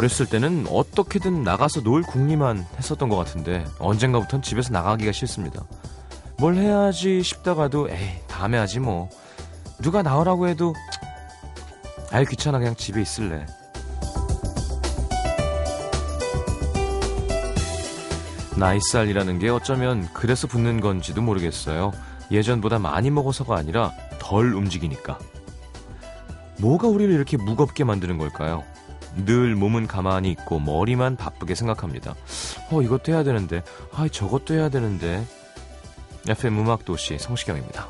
어렸을 때는 어떻게든 나가서 놀 궁리만 했었던 것 같은데 언젠가부턴 집에서 나가기가 싫습니다. 뭘 해야지 싶다가도 에이 다음에 하지 뭐 누가 나오라고 해도 아이 귀찮아 그냥 집에 있을래. 나이살이라는 게 어쩌면 그래서 붙는 건지도 모르겠어요. 예전보다 많이 먹어서가 아니라 덜 움직이니까. 뭐가 우리를 이렇게 무겁게 만드는 걸까요? 늘 몸은 가만히 있고 머리만 바쁘게 생각합니다. 어, 이것도 해야 되는데, 아, 저것도 해야 되는데. FM 음악도시 성시경입니다.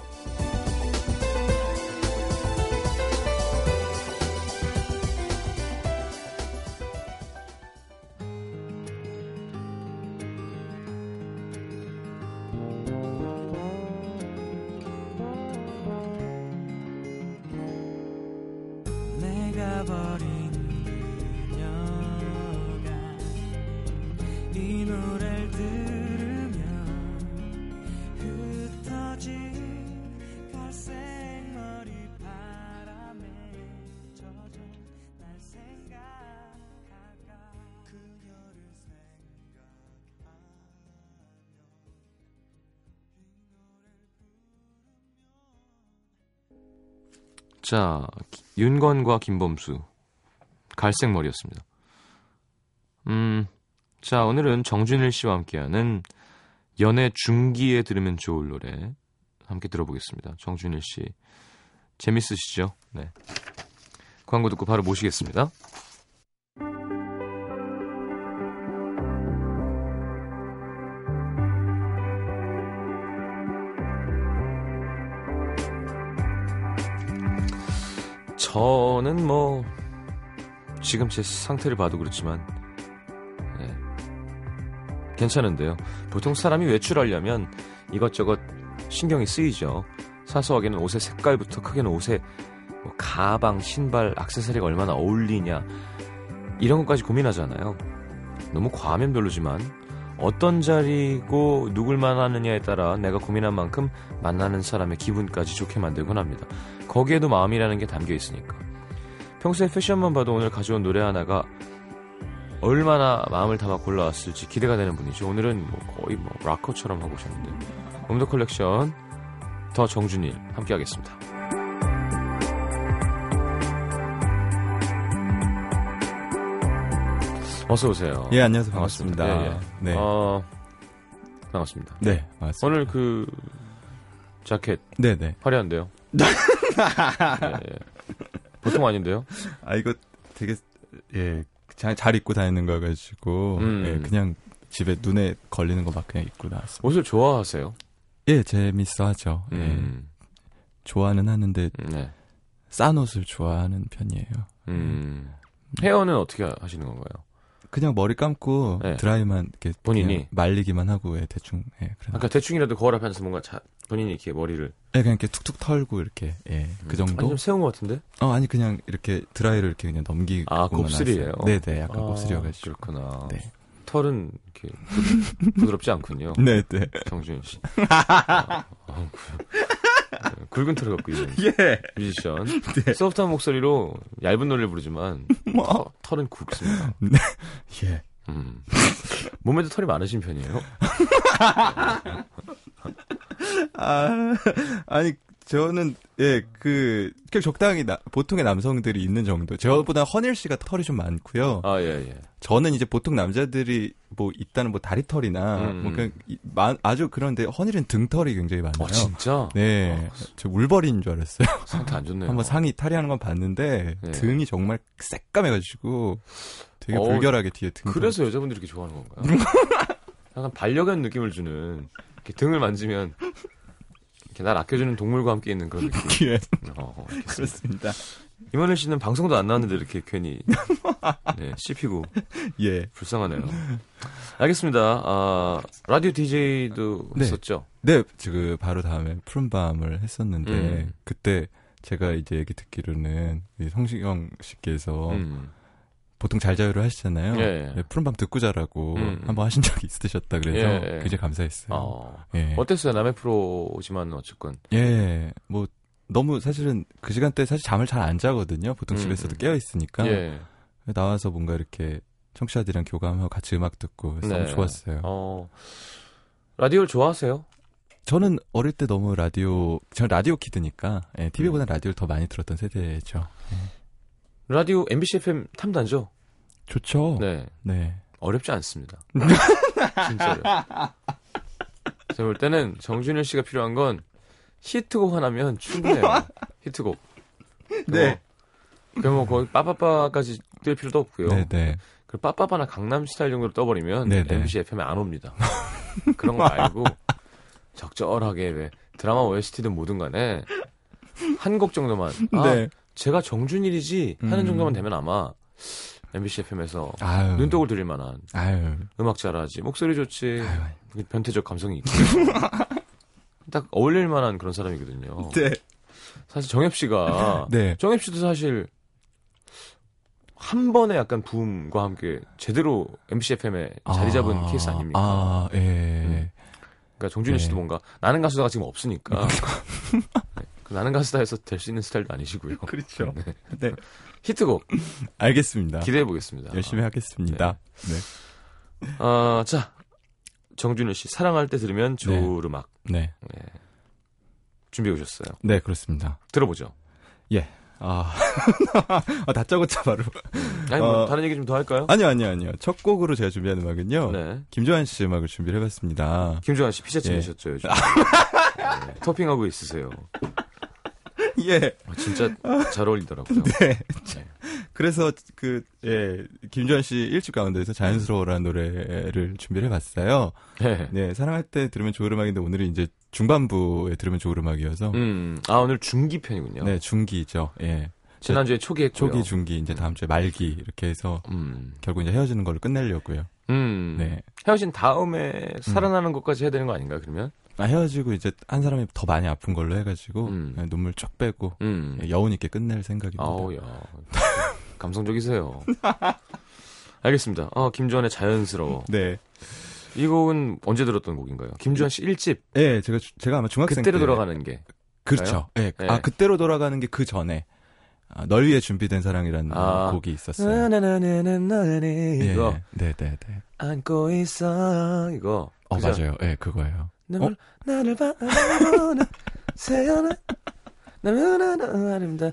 자, 기- 윤건과 김범수. 갈색 머리였습니다. 음, 자, 오늘은 정준일 씨와 함께하는 연애 중기에 들으면 좋을 노래 함께 들어보겠습니다. 정준일 씨. 재밌으시죠? 네. 광고 듣고 바로 모시겠습니다. 저는 뭐 지금 제 상태를 봐도 그렇지만 네. 괜찮은데요. 보통 사람이 외출하려면 이것저것 신경이 쓰이죠. 사소하게는 옷의 색깔부터 크게는 옷에 뭐 가방, 신발, 액세서리가 얼마나 어울리냐 이런 것까지 고민하잖아요. 너무 과하면 별로지만 어떤 자리고 누굴 만나느냐에 따라 내가 고민한 만큼 만나는 사람의 기분까지 좋게 만들곤 합니다. 거기에도 마음이라는 게 담겨 있으니까. 평소에 패션만 봐도 오늘 가져온 노래 하나가 얼마나 마음을 담아 골라왔을지 기대가 되는 분이죠. 오늘은 뭐 거의 뭐 락커처럼 하고 오셨는데. From the collection the 정준일 함께 하겠습니다. 어서 오세요. 예, 안녕하세요. 반갑습니다. 반갑습니다. 예, 예. 네. 어, 반갑습니다. 네, 맞습니다. 오늘 그 자켓 네, 네. 화려한데요. 예, 예. 보통 아닌데요. 아, 이거 되게, 예, 잘, 잘 입고 다니는 거여가지고, 음. 예, 그냥 집에 눈에 걸리는 거 막 그냥 입고 나왔습니다. 옷을 좋아하세요? 예, 재밌어 하죠. 예, 음, 좋아는 하는데, 네. 싼 옷을 좋아하는 편이에요. 음. 헤어는 어떻게 하시는 건가요? 그냥 머리 감고, 네. 드라이만, 이렇게. 본인이? 말리기만 하고, 예, 대충, 예, 그래. 아까 대충이라도 거울 앞에 앉아서 뭔가 자, 본인이 이렇게 머리를 예, 그냥 이렇게 툭툭 털고, 이렇게, 예, 그 아니, 정도? 좀 세운 것 같은데? 어, 아니, 그냥 이렇게 드라이를 이렇게 그냥 넘기고. 아, 곱슬이에요? 네 네, 약간 아, 곱슬이어가지고. 그렇구나. 네. 털은 이렇게 부- 부드럽지 않군요. 네, 네. 정준일 씨. 아, 아, 그- 네, 굵은 털을 갖고 있는 예. 뮤지션. 소프트한 목소리로 얇은 노래를 부르지만 뭐? 터- 털은 굵습니다. 예. 음. 몸에도 털이 많으신 편이에요? 아, 아니, 저는, 예, 그, 그냥 적당히, 나, 보통의 남성들이 있는 정도. 저보다 허닐 씨가 털이 좀 많고요. 아, 예, 예. 저는 이제 보통 남자들이 뭐 있다는 뭐 다리 털이나, 음. 뭐 그냥, 이- 마- 아주 그런데 허닐은 등털이 굉장히 많아요. 어, 진짜? 네. 저 울버린인 줄 알았어요. 상태 안 좋네요. 한번 상의 탈의하는 건 봤는데, 네. 등이 정말 새까매가지고, 되게 어, 불결하게 뒤에 등. 그래서 여자분들이 이렇게 좋아하는 건가요? 약간 반려견 느낌을 주는 이렇게 등을 만지면 이렇게 날 아껴주는 동물과 함께 있는 그런 느낌. 예, 어, 알겠습니다. 그렇습니다. 이만희 씨는 방송도 안 나왔는데 이렇게 괜히 네, 씹히고 예. 불쌍하네요. 알겠습니다. 아, 라디오 DJ도 네. 했었죠. 네, 지금 바로 다음에 푸른 밤을 했었는데 음. 그때 제가 이제 얘기 듣기로는 이 성시경 씨께서 음. 보통 잘 자요를 하시잖아요. 예, 예. 네, 푸른밤 듣고 자라고 음. 한번 하신 적이 있으셨다 그래서 예, 예. 굉장히 감사했어요. 어. 예. 어땠어요? 남의 프로지만 어쨌건. 예, 뭐 너무 사실은 그 시간대 사실 잠을 잘 안 자거든요. 보통 음, 집에서도 음. 깨어 있으니까. 예. 나와서 뭔가 이렇게 청취자들이랑 교감하고 같이 음악 듣고 그래서 너무 좋았어요. 어, 라디오를 좋아하세요? 저는 어릴 때 너무 라디오, 저 라디오 키드니까 예, 음. TV보다 라디오를 더 많이 들었던 세대죠. 라디오 MBC FM 탐단죠? 좋죠. 네. 네. 어렵지 않습니다. 진짜로. 제가 볼 때는 정준일 씨가 필요한 건 히트곡 하나면 충분해요. 히트곡. 네. 그럼 뭐 거의 빠빠빠까지 뜰 필요도 없고요. 네, 네. 그 빠빠빠나 강남 스타일 정도로 떠버리면 네, 네. MBC FM에 안 옵니다. 그런 거 말고 적절하게 왜 드라마 OST든 뭐든 간에 한 곡 정도만 아, 네. 제가 정준일이지 하는 음. 정도만 되면 아마 MBC FM에서 아유. 눈독을 들일 만한 아유. 음악 잘하지 목소리 좋지 아유. 변태적 감성이 있고 딱 어울릴 만한 그런 사람이거든요. 네. 사실 정엽 씨가 네. 정엽 씨도 사실 한 번에 약간 붐과 함께 제대로 MBC FM에 자리 잡은 아, 케이스 아닙니까? 아, 예. 음. 그러니까 정준일 네. 씨도 뭔가 나는 가수다가 지금 없으니까 네. 그 나는 가수다에서 될 수 있는 스타일도 아니시고요. 그렇죠. 네. 네. 히트곡 알겠습니다. 기대해 보겠습니다. 열심히 하겠습니다. 네. 아, 자 정준일 씨 사랑할 때 들으면 좋을 음악 네. 준비해 오셨어요. 네, 그렇습니다. 들어보죠. 아, 아, 다 적었자, 바로. 아니 뭐 어. 다른 얘기 좀 더 할까요? 아니요, 아니요, 아니요. 첫 곡으로 제가 준비한 음악은요. 네. 김조한 씨 음악을 준비를 해봤습니다. 김조한 씨 피자 예. 찍으셨죠 요즘. 네, 토핑하고 있으세요. 예. 아, 진짜 잘 어울리더라고요. 네. 그래서 그, 예, 김조한 씨 일집 가운데서 자연스러워라는 노래를 준비를 해봤어요. 네. 네, 사랑할 때 들으면 좋을 음악인데 오늘은 이제 중반부에 들으면 좋을 음악이어서. 음, 아 오늘 중기 편이군요. 네, 중기죠. 예. 지난주에 초기 했고요. 초기, 중기, 이제 다음 주에 말기 이렇게 해서 음, 결국 이제 헤어지는 걸로 끝내려고요. 음. 네. 헤어진 다음에 살아나는 것까지 해야 되는 거 아닌가요? 그러면? 아, 헤어지고 이제 한 사람이 더 많이 아픈 걸로 해가지고 음. 네, 눈물 쫙 빼고 음. 예, 여운 있게 끝낼 생각입니다. 아우야. 감성적이세요. 알겠습니다. 아, 김주환의 자연스러워. 네. 이 곡은 언제 들었던 곡인가요? 김주환 씨 1집. 예, 제가 주- 제가 아마 중학생 그때로 때 돌아가는 게. 그렇죠. 예. 네. 아 그때로 돌아가는 게 그 전에 아, 널 위해 준비된 사랑이라는 아. 곡이 있었어요. 나나나나나나니 예, 이거 예. 네, 네, 네. 안고 있어 이거. 어 그죠? 맞아요. 예, 그거예요. 나를, 나를 바라보는 새하늘 너무나 아름다워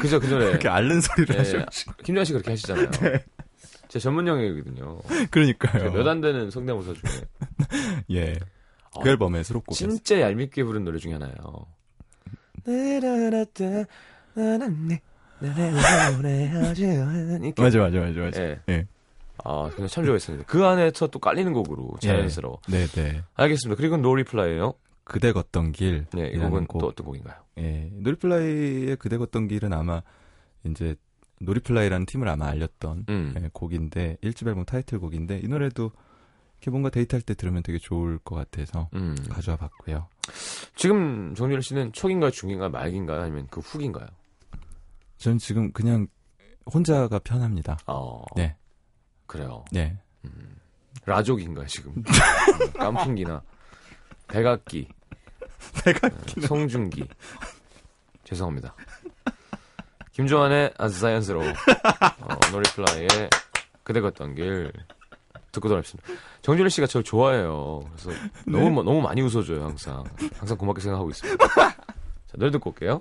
그죠 그 노래 이렇게 앓는 소리를 예, 하셔. 김주환 씨 그렇게 하시잖아요 제 전문 영역이거든요 그러니까요. 몇 안 되는 성대모사 중에 예. 어, 그 앨범의 수록곡이었어요. 진짜 얄밉게 부른 노래 중에 나나나나나지 이렇게 맞아, 맞아, 맞아, 맞아. 예. 예. 아, 그냥 참 좋아했습니다. 그 안에서 또 깔리는 곡으로 자연스러워. 네, 네. 알겠습니다. 그리고 노 리플라이예요. 그대 걷던 길. 네, 이 곡은 또 어떤 곡인가요? 예. 노 리플라이의 그대 걷던 길은 아마 이제 놀이플라이라는 팀을 아마 알렸던 음. 예, 곡인데 1집 앨범 타이틀곡인데 이 노래도 이렇게 뭔가 데이트할 때 들으면 되게 좋을 것 같아서 음. 가져와 봤고요. 지금 정준일 씨는 초긴가요, 중인가요, 말긴가요, 아니면 그 후긴가요? 전 지금 그냥 혼자가 편합니다. 어. 네. 그래요. 네. 라족인가요, 지금? 음, 깐풍기나 백악기, 백악기. 어, 송중기. 죄송합니다. 김조한의 아주 자연스러워. 어, 노리플라이의 그대 걷던 길 듣고 돌아왔습니다. 정준일 씨가 저를 좋아해요. 그래서 너무 너무 많이 웃어줘요 항상. 항상 고맙게 생각하고 있습니다. 자 노래 듣고 올게요.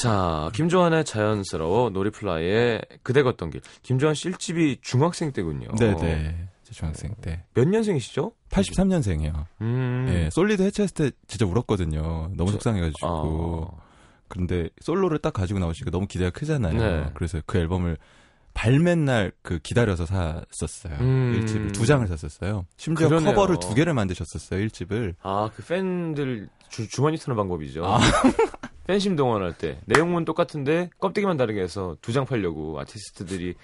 자, 김조한의 자연스러워, 노리플라이의 그대 걷던 길. 김조한 씨 1집이 중학생 때군요. 네네. 제 중학생 때. 몇 년생이시죠? 83년생이에요. 음. 예, 솔리드 해체했을 때 진짜 울었거든요. 너무 저- 속상해가지고. 어. 그런데 솔로를 딱 가지고 나오시니까 너무 기대가 크잖아요. 네. 그래서 그 앨범을 맨날 그 기다려서 샀었어요. 음. 일집을 두 장을 샀었어요. 심지어 그러네요. 커버를 두 개를 만드셨었어요. 일집을 아, 그 팬들 주, 주머니 터는 방법이죠. 아. 팬심 동원할 때. 내용은 똑같은데 껍데기만 다르게 해서 두 장 팔려고 아티스트들이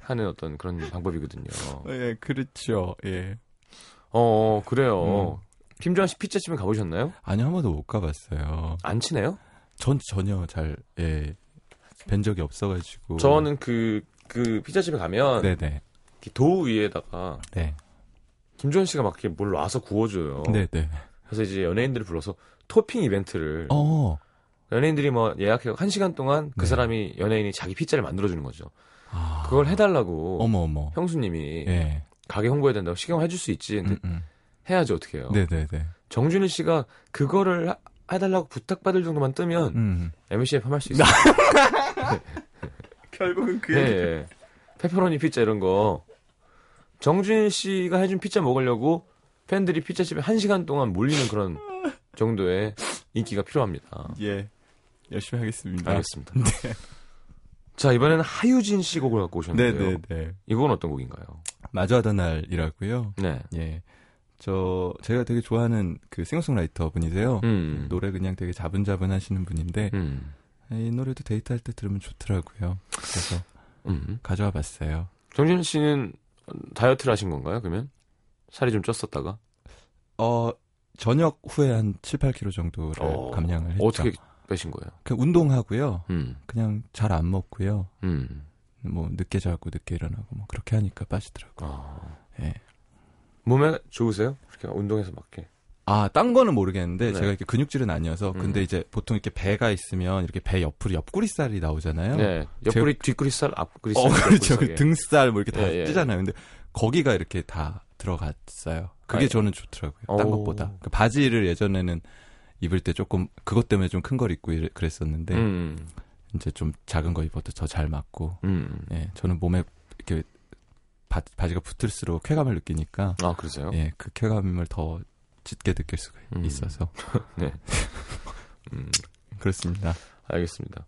하는 어떤 그런 방법이거든요. 예, 그렇죠. 예. 어, 그래요. 음. 김조한 씨 피자집에 가보셨나요? 아니 한 번도 못 가봤어요. 안 친해요? 전 전혀 잘 예. 뵌 적이 없어가지고. 저는 그, 그 피자집에 가면 네네. 이렇게 도우 위에다가 네. 김조한 씨가 막 이렇게 뭘 놔서 구워줘요. 네네. 그래서 이제 연예인들을 불러서 토핑 이벤트를 어. 연예인들이 뭐 예약해 한 시간 동안 그 네. 사람이 연예인이 자기 피자를 만들어주는 거죠. 아. 그걸 해달라고 어머 어머. 형수님이 예. 가게 홍보해야 된다고 시경 해줄 수 있지. 음, 음. 해야지 어떻게 해요. 네네네. 정준일 씨가 그거를 하- 해달라고 부탁받을 정도만 뜨면 음. MCF 할수 있어요. 결국은 그 예, 예. 페퍼로니 피자 이런 거 정준일 씨가 해준 피자 먹으려고 팬들이 피자집에 한 시간 동안 몰리는 그런 정도의 인기가 필요합니다. 예. 열심히 하겠습니다. 알겠습니다. 자 이번에는 하유진 씨 곡을 갖고 오셨는데요. 네네네. 이건 어떤 곡인가요? 마주하던 날이라고요. 네. 예. 저 제가 되게 좋아하는 그 싱어송라이터 분이세요. 음. 노래 그냥 되게 자분자분 하시는 분인데 음. 이 노래도 데이트할 때 들으면 좋더라고요. 그래서 음. 가져와 봤어요. 정준일 씨는 다이어트를 하신 건가요? 그러면 살이 좀 쪘었다가 어 저녁 후에 한 7, 8kg 정도를 어, 감량을 했죠. 어떻게 빼신 거예요? 그냥 운동하고요. 음. 그냥 잘 안 먹고요. 음. 뭐 늦게 자고 늦게 일어나고 뭐 그렇게 하니까 빠지더라고요. 아. 예. 몸에 좋으세요? 이렇게 운동해서 맞게. 아, 딴 거는 모르겠는데 네. 제가 이렇게 근육질은 아니어서 근데 음. 이제 보통 이렇게 배가 있으면 이렇게 배 옆으로 옆구리살이 나오잖아요. 네. 옆구리, 뒷구리살, 앞구리살. 어, 그렇죠. 그. 등살 뭐 이렇게 다 예, 예. 뜨잖아요. 근데 거기가 이렇게 다 들어갔어요. 그게 아, 저는 좋더라고요. 딴 오. 것보다. 그 바지를 예전에는 입을 때 조금 그것 때문에 좀 큰 걸 입고 그랬었는데 음. 이제 좀 작은 거 입어도 더 잘 맞고 음. 예, 저는 몸에 이렇게 바, 바지가 붙을수록 쾌감을 느끼니까 아, 그러세요? 예, 그 쾌감을 더 짙게 느낄 수가 음. 있어서 음. 그렇습니다. 알겠습니다.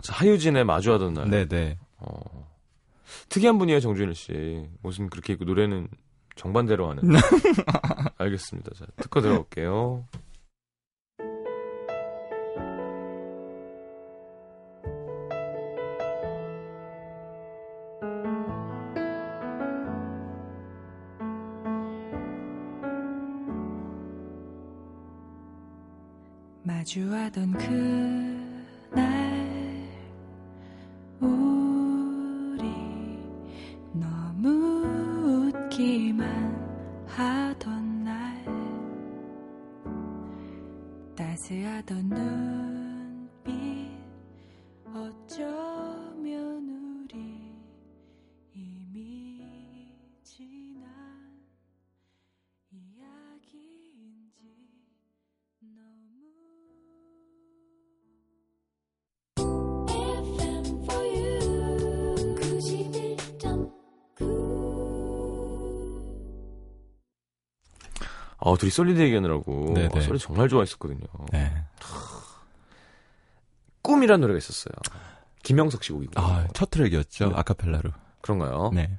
자, 하유진의 마주하던 날. 네, 네. 어. 특이한 분이에요, 정준일 씨. 옷은 그렇게 입고 노래는 정반대로 하는. 알겠습니다. 자, 듣고 들어볼게요. 하던 그날 우리 너무 웃기만 하던 날 따스하던 눈빛 어쩌 어, 둘이 솔리드 얘기하느라고. 네네. 어, 소리 정말 좋아했었거든요. 네. 꿈이라는 노래가 있었어요. 김형석 씨 곡이고. 아, 첫 트랙이었죠. 네. 아카펠라로. 그런가요? 네.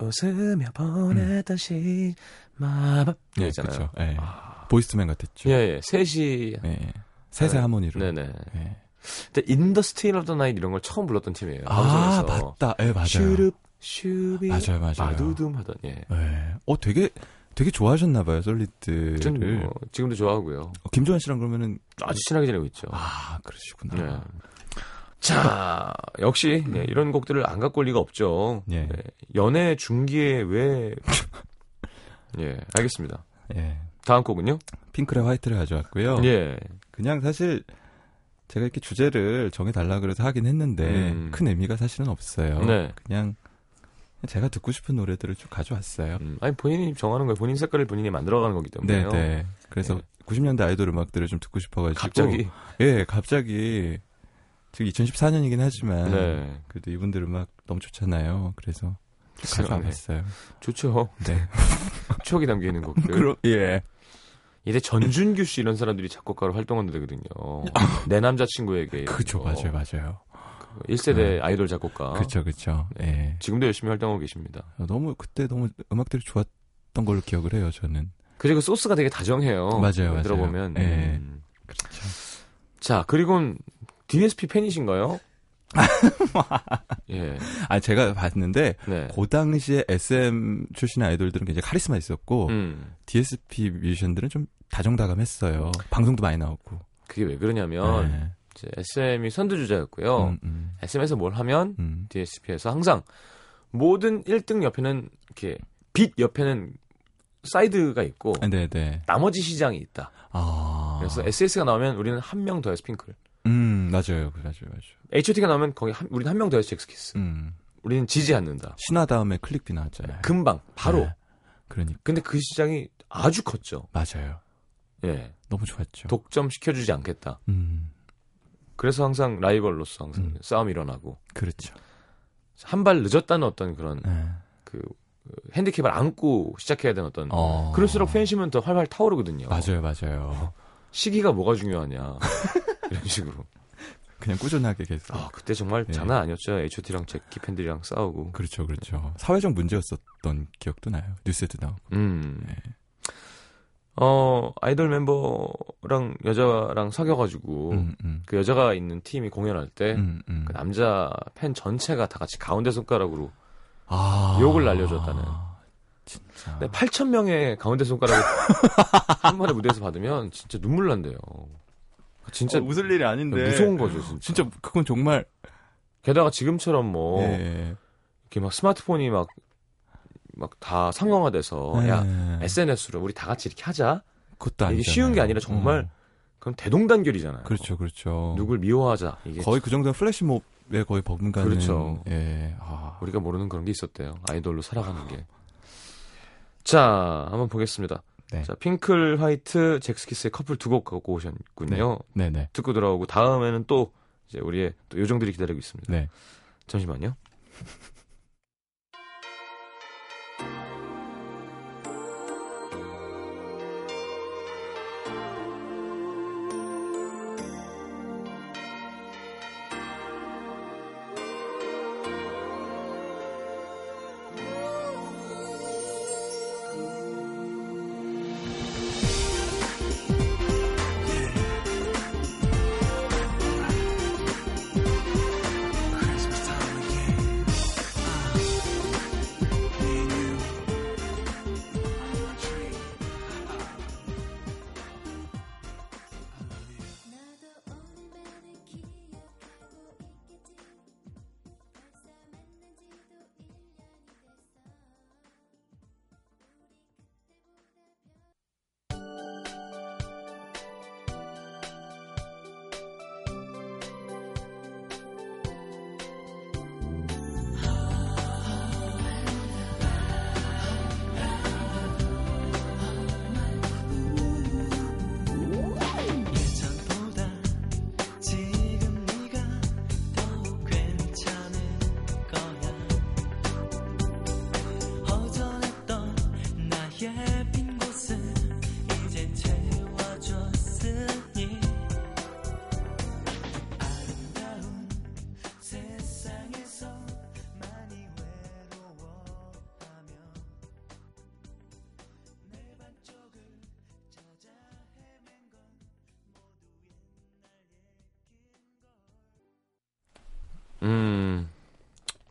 웃으며 보내던 시마법. 네, 있잖아요. 그렇죠. 예. 아. Boyz II Men 같았죠. 예, 예. 셋이. 예. 세세 네. 하모니로. 네네. 예. 근데 In the Still of the Night 이런 걸 처음 불렀던 팀이에요. 아, 방송에서. 맞다. 예, 맞아요. Shoo doop, shooby. 맞아요, 맞아요. 마두둠 하던, 예. 예. 어, 되게 되게 좋아하셨나 봐요, 솔리드를. 전 뭐, 지금도 좋아하고요. 어, 김조한 씨랑 그러면은 아주 친하게 지내고 있죠. 아, 그러시구나. 네. 자, 역시 네, 이런 곡들을 안 갖고 올 리가 없죠. 예. 네, 연애 중기에 왜 예, 알겠습니다. 예. 다음 곡은요? 핑크의 화이트를 가져왔고요. 예. 그냥 사실 제가 이렇게 주제를 정해 달라 그래서 하긴 했는데 음. 큰 의미가 사실은 없어요. 네. 그냥 제가 듣고 싶은 노래들을 좀 가져왔어요. 음, 아니 본인이 정하는 거예요. 본인 색깔을 본인이 만들어가는 거기 네, 때문에요. 네. 그래서 예. 90년대 아이돌 음악들을 좀 듣고 싶어가지고 갑자기 예 갑자기 지금 2014년이긴 하지만 네 그래도 이분들 음악 너무 좋잖아요. 그래서 글쎄요, 네. 좋죠. 네. 추억이 담겨 있는 곡들. 그럼 예. 이제 전준규 씨 이런 사람들이 작곡가로 활동하는 데거든요. 내 남자친구에게. 그죠 어, 맞아요 맞아요. 1세대 아이돌 작곡가. 그렇죠 그렇죠. 예. 지금도 열심히 활동하고 계십니다. 너무 그때 너무 음악들이 좋았던 걸로 기억을 해요 저는. 그리고 소스가 되게 다정해요. 맞아요, 맞아요. 들어보면. 예. 음. 그렇죠. 자, 그리고 DSP 팬이신가요? 예. 아 제가 봤는데 네. 그 당시에 SM 출신의 아이돌들은 굉장히 카리스마 있었고 음. DSP 뮤지션들은 좀 다정다감했어요. 방송도 많이 나오고. 그게 왜 그러냐면 네. 이제 SM이 선두주자였고요. 음, 음, SM에서 뭘 하면 음. DSP에서 항상 모든 1등 옆에는 이렇게 빛 옆에는 사이드가 있고 아, 네네. 나머지 시장이 있다. 아. 그래서 S.E.S가 나오면 우리는 한 명 더 해서 핑클. 음, 맞아요. 그, 맞아요, 맞아요. H.O.T가 나오면 거기 한, 우리는 한 명 더 해서 젝스키스. 음. 우리는 지지 않는다. 신화 다음에 클릭비 나왔잖아요. 금방 바로. 네. 그러니까. 근데 그 시장이 아주 컸죠. 맞아요. 예. 너무 좋았죠. 독점 시켜주지 않겠다. 음. 그래서 항상 라이벌로서 항상 음. 싸움이 일어나고 그렇죠. 한 발 늦었다는 어떤 그런 네. 그 핸디캡을 안고 시작해야 되는 어떤 어. 그럴수록 팬심은 더 활활 타오르거든요. 맞아요, 맞아요. 시기가 뭐가 중요하냐 이런 식으로. 그냥 꾸준하게 계속. 아 그때 정말 네. 장난 아니었죠. H.O.T.랑 제키 팬들이랑 싸우고. 그렇죠, 그렇죠. 사회적 문제였었던 기억도 나요. 뉴스에도 나오고. 음. 네. 어 아이돌 멤버랑 여자랑 사귀어가지고 음, 음. 그 여자가 있는 팀이 공연할 때. 음, 음. 그 남자 팬 전체가 다 같이 가운데 손가락으로 아. 욕을 날려줬다는. 진짜. 네, 8천 명의 가운데 손가락을 한 번에 무대에서 받으면 진짜 눈물 난대요. 진짜 어, 웃을 일이 아닌데. 무서운 거죠, 진짜. 진짜 그건 정말. 게다가 지금처럼 뭐 예. 이렇게 막 스마트폰이 막 막 다 상용화돼서 야 예. SNS로 우리 다 같이 이렇게 하자. 그것도 이게 아니잖아요. 쉬운 게 아니라 정말 음. 그럼 대동단결이잖아요. 그렇죠, 그렇죠. 누굴 미워하자. 이게 거의 그 정도는 플래시몹에 거의 버금가는. 그렇죠. 예. 아. 우리가 모르는 그런 게 있었대요. 아이돌로 살아가는 게. 자, 한번 보겠습니다. 네. 자, 핑클 화이트 잭스키스의 커플 두 곡 갖고 오셨군요. 네네. 듣고 돌아오고 다음에는 또 이제 우리의 또 요정들이 기다리고 있습니다. 네. 잠시만요.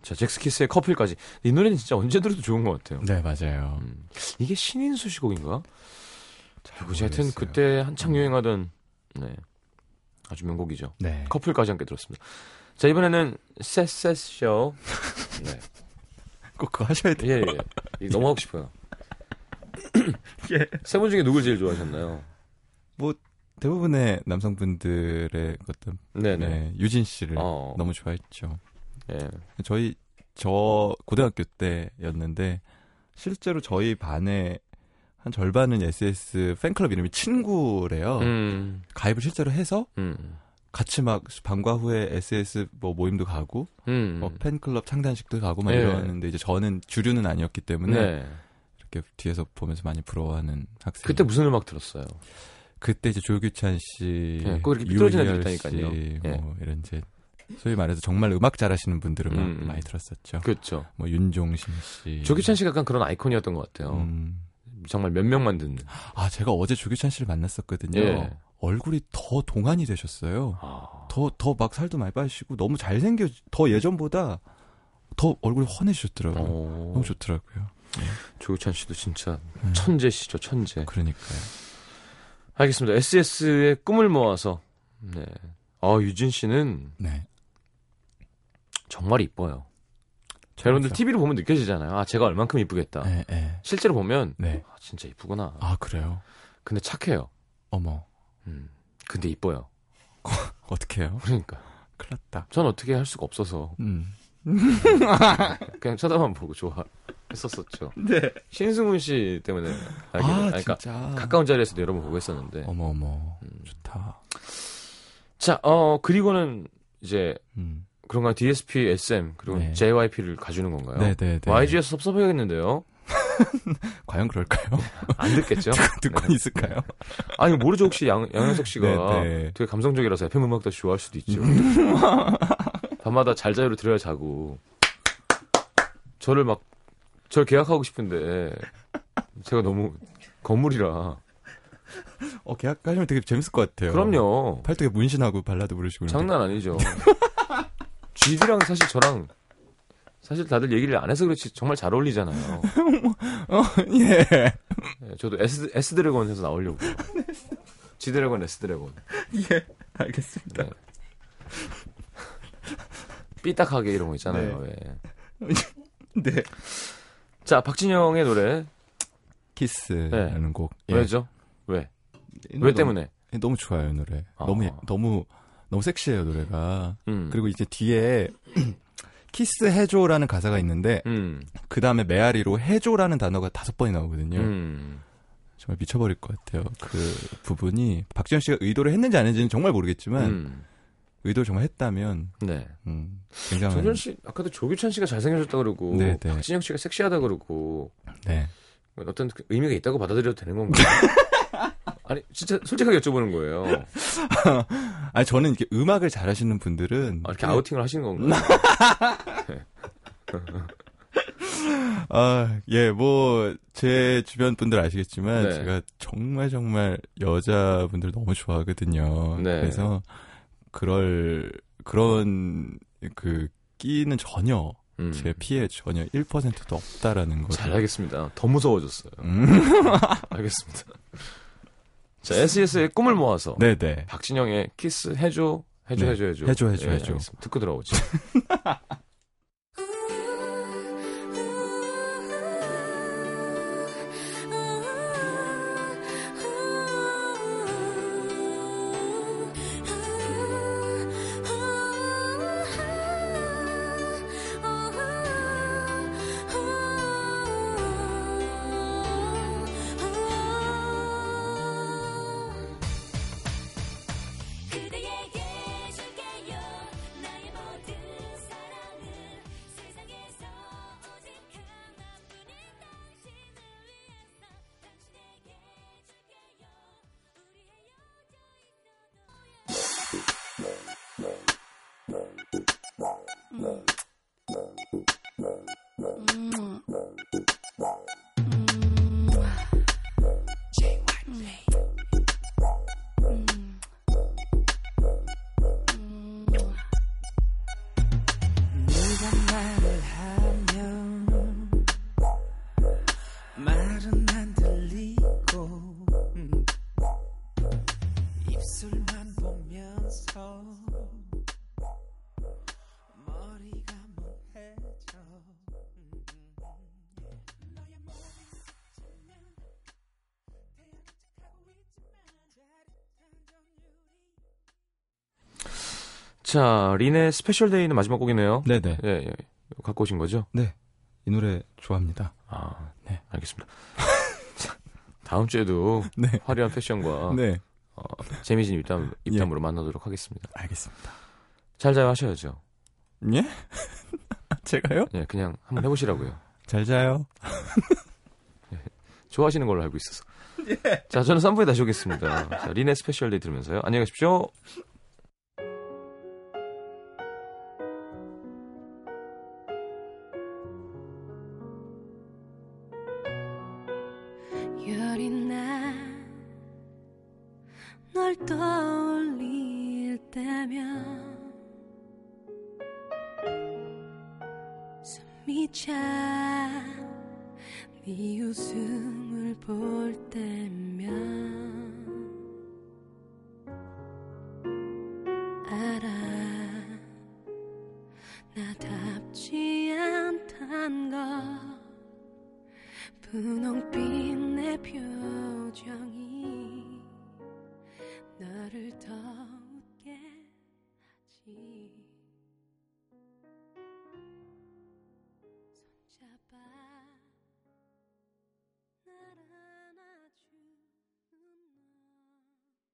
자, 잭스키스의 커플까지. 이 노래는 진짜 언제 들어도 좋은 것 같아요. 네, 맞아요. 음. 이게 신인수 씨 곡인가? 누구지? 하여튼. 그때 한창 유행하던 네. 아주 명곡이죠. 네. 커플까지 함께 들었습니다. 자, 이번에는 셋셋쇼. 네. 꼭 그거 하셔야 돼요. 예, 예. 너무 하고 싶어요. 예. 세 분 중에 누굴 제일 좋아하셨나요? 대부분의 남성분들의 어떤 네네. 네, 유진 씨를 어. 너무 좋아했죠. 예. 저희 저 고등학교 때였는데 실제로 저희 반에 한 절반은 SS 팬클럽 이름이 친구래요. 음. 가입을 실제로 해서 음. 같이 막 방과 후에 SS 뭐 모임도 가고 음. 뭐 팬클럽 창단식도 가고 막 네. 이러는데 이제 저는 주류는 아니었기 때문에 네. 이렇게 뒤에서 보면서 많이 부러워하는 학생. 그때 무슨 음악 들었어요? 그때 이제 조규찬 씨, 예, 꼭 이렇게 삐뚤어진 애들 있다니까요. 뭐 이런 이제 소위 말해서 정말 음악 잘하시는 분들 음악 음, 음. 많이 들었었죠. 그렇죠. 뭐 윤종신 씨, 조기찬 씨가 약간 그런 아이콘이었던 것 같아요. 음. 정말 몇 명만 듣는. 아 제가 어제 조규찬 씨를 만났었거든요. 예. 얼굴이 더 동안이 되셨어요. 아. 더더 막 살도 많이 빠지시고 너무 잘생겨 더 예전보다 더 얼굴이 환해지셨더라고요. 어. 너무 좋더라고요. 조기찬 씨도 진짜 음. 천재시죠, 천재. 그러니까요. 알겠습니다. SS의 꿈을 모아서. 네. 아, 유진 씨는 네. 정말 이뻐요. 자, 여러분들. TV로 보면 느껴지잖아요. 아, 제가 얼만큼 이쁘겠다. 네, 네. 실제로 보면 네. 아, 진짜 이쁘구나. 아 그래요. 근데 착해요. 어머 음. 근데 이뻐요. 어떡해요? 그러니까. 큰일 났다. 전 어떻게 할 수가 없어서 음. 그냥 쳐다만 보고 좋아했었었죠. 네. 신승훈 씨 때문에 알게 아 된- 아니, 그러니까 진짜. 가까운 자리에서도 여러 번 보고 했었는데. 어머 어머 음. 좋다. 자, 어 그리고는 이제 음. 그런가 DSP, SM 그리고 네. JYP를 가주는 건가요? 네 네 네. YG에서 섭섭해야겠는데요. 과연 그럴까요? 안 듣겠죠? 듣고 네. 있을까요? 아니 모르죠 혹시 양, 양현석 씨가 네, 네. 되게 감성적이라서 FM 음악 도 좋아할 수도 있죠. 밤마다 잘 자요로 들어야 자고 저를 막 저를 계약하고 싶은데 제가 너무 건물이라 어 계약하시면 되게 재밌을 것 같아요. 그럼요 팔뚝에 문신하고 발라드 부르시고. 장난 아니죠. GD랑 사실 저랑 사실 다들 얘기를 안 해서 그렇지 정말 잘 어울리잖아요. 어, 예. 네, 저도 S S 드래곤 해서 나오려고. G 드래곤, S 드래곤. 예. 알겠습니다. 네. 삐딱하게 이런 거 있잖아요. 왜. 네. 자, 박진영의 노래. 키스라는 곡. 예. 왜죠? 왜? 이왜 노래 때문에? 너무, 너무 좋아요, 이 노래. 아. 너무 예- 너무 너무 섹시해요, 노래가. 음. 그리고 이제 뒤에 키스 해줘라는 가사가 있는데 음. 그 다음에 메아리로 해줘라는 단어가 다섯 번이 나오거든요. 음. 정말 미쳐버릴 것 같아요. 그 부분이 박진영 씨가 의도를 했는지 안 했는지는 정말 모르겠지만 음. 의도를 정말 했다면 네. 음, 굉장한 조현 씨, 아까도 조규찬 씨가 잘생겨졌다 그러고, 네, 네. 박진영 씨가 섹시하다 그러고, 네. 어떤 그 의미가 있다고 받아들여도 되는 건가요? 아니, 진짜 솔직하게 여쭤보는 거예요. 아니 저는 이렇게 음악을 잘하시는 분들은 아, 이렇게 그냥- 아우팅을 하시는 건가요? 아, 예, 뭐, 제 주변 분들 아시겠지만, 네. 제가 정말 정말 여자분들 너무 좋아하거든요. 네. 그래서, 그럴, 그런, 그, 끼는 전혀, 음. 제 피해 전혀 1%도 없다라는 거. 잘 알겠습니다. 더 무서워졌어요. 음. 알겠습니다. 자, SES의 꿈을 모아서 네네. 박진영의 키스 해줘 해줘 네. 해줘 해줘 해줘, 해줘, 예, 해줘. 알겠습니다. 듣고 들어오죠. 자, 린의 Special Day는 마지막 곡이네요. 네네. 예, 예. 갖고 오신 거죠? 이 노래 좋아합니다. 아, 네. 알겠습니다. 자, 다음 주에도 네. 화려한 패션과 네. 어, 재미진 입담, 예. 입담으로 만나도록 하겠습니다. 알겠습니다. 잘 자요 하셔야죠. 예? 제가요? 예, 그냥 한번 해보시라고요. 잘 자요. 좋아하시는 걸로 알고 있어서. 자, 저는 3부에 다시 오겠습니다. 자, 린의 Special Day 들으면서요. 안녕히 가십시오. 여린 날널 떠올릴 때면 숨이 차 네 웃음을 볼때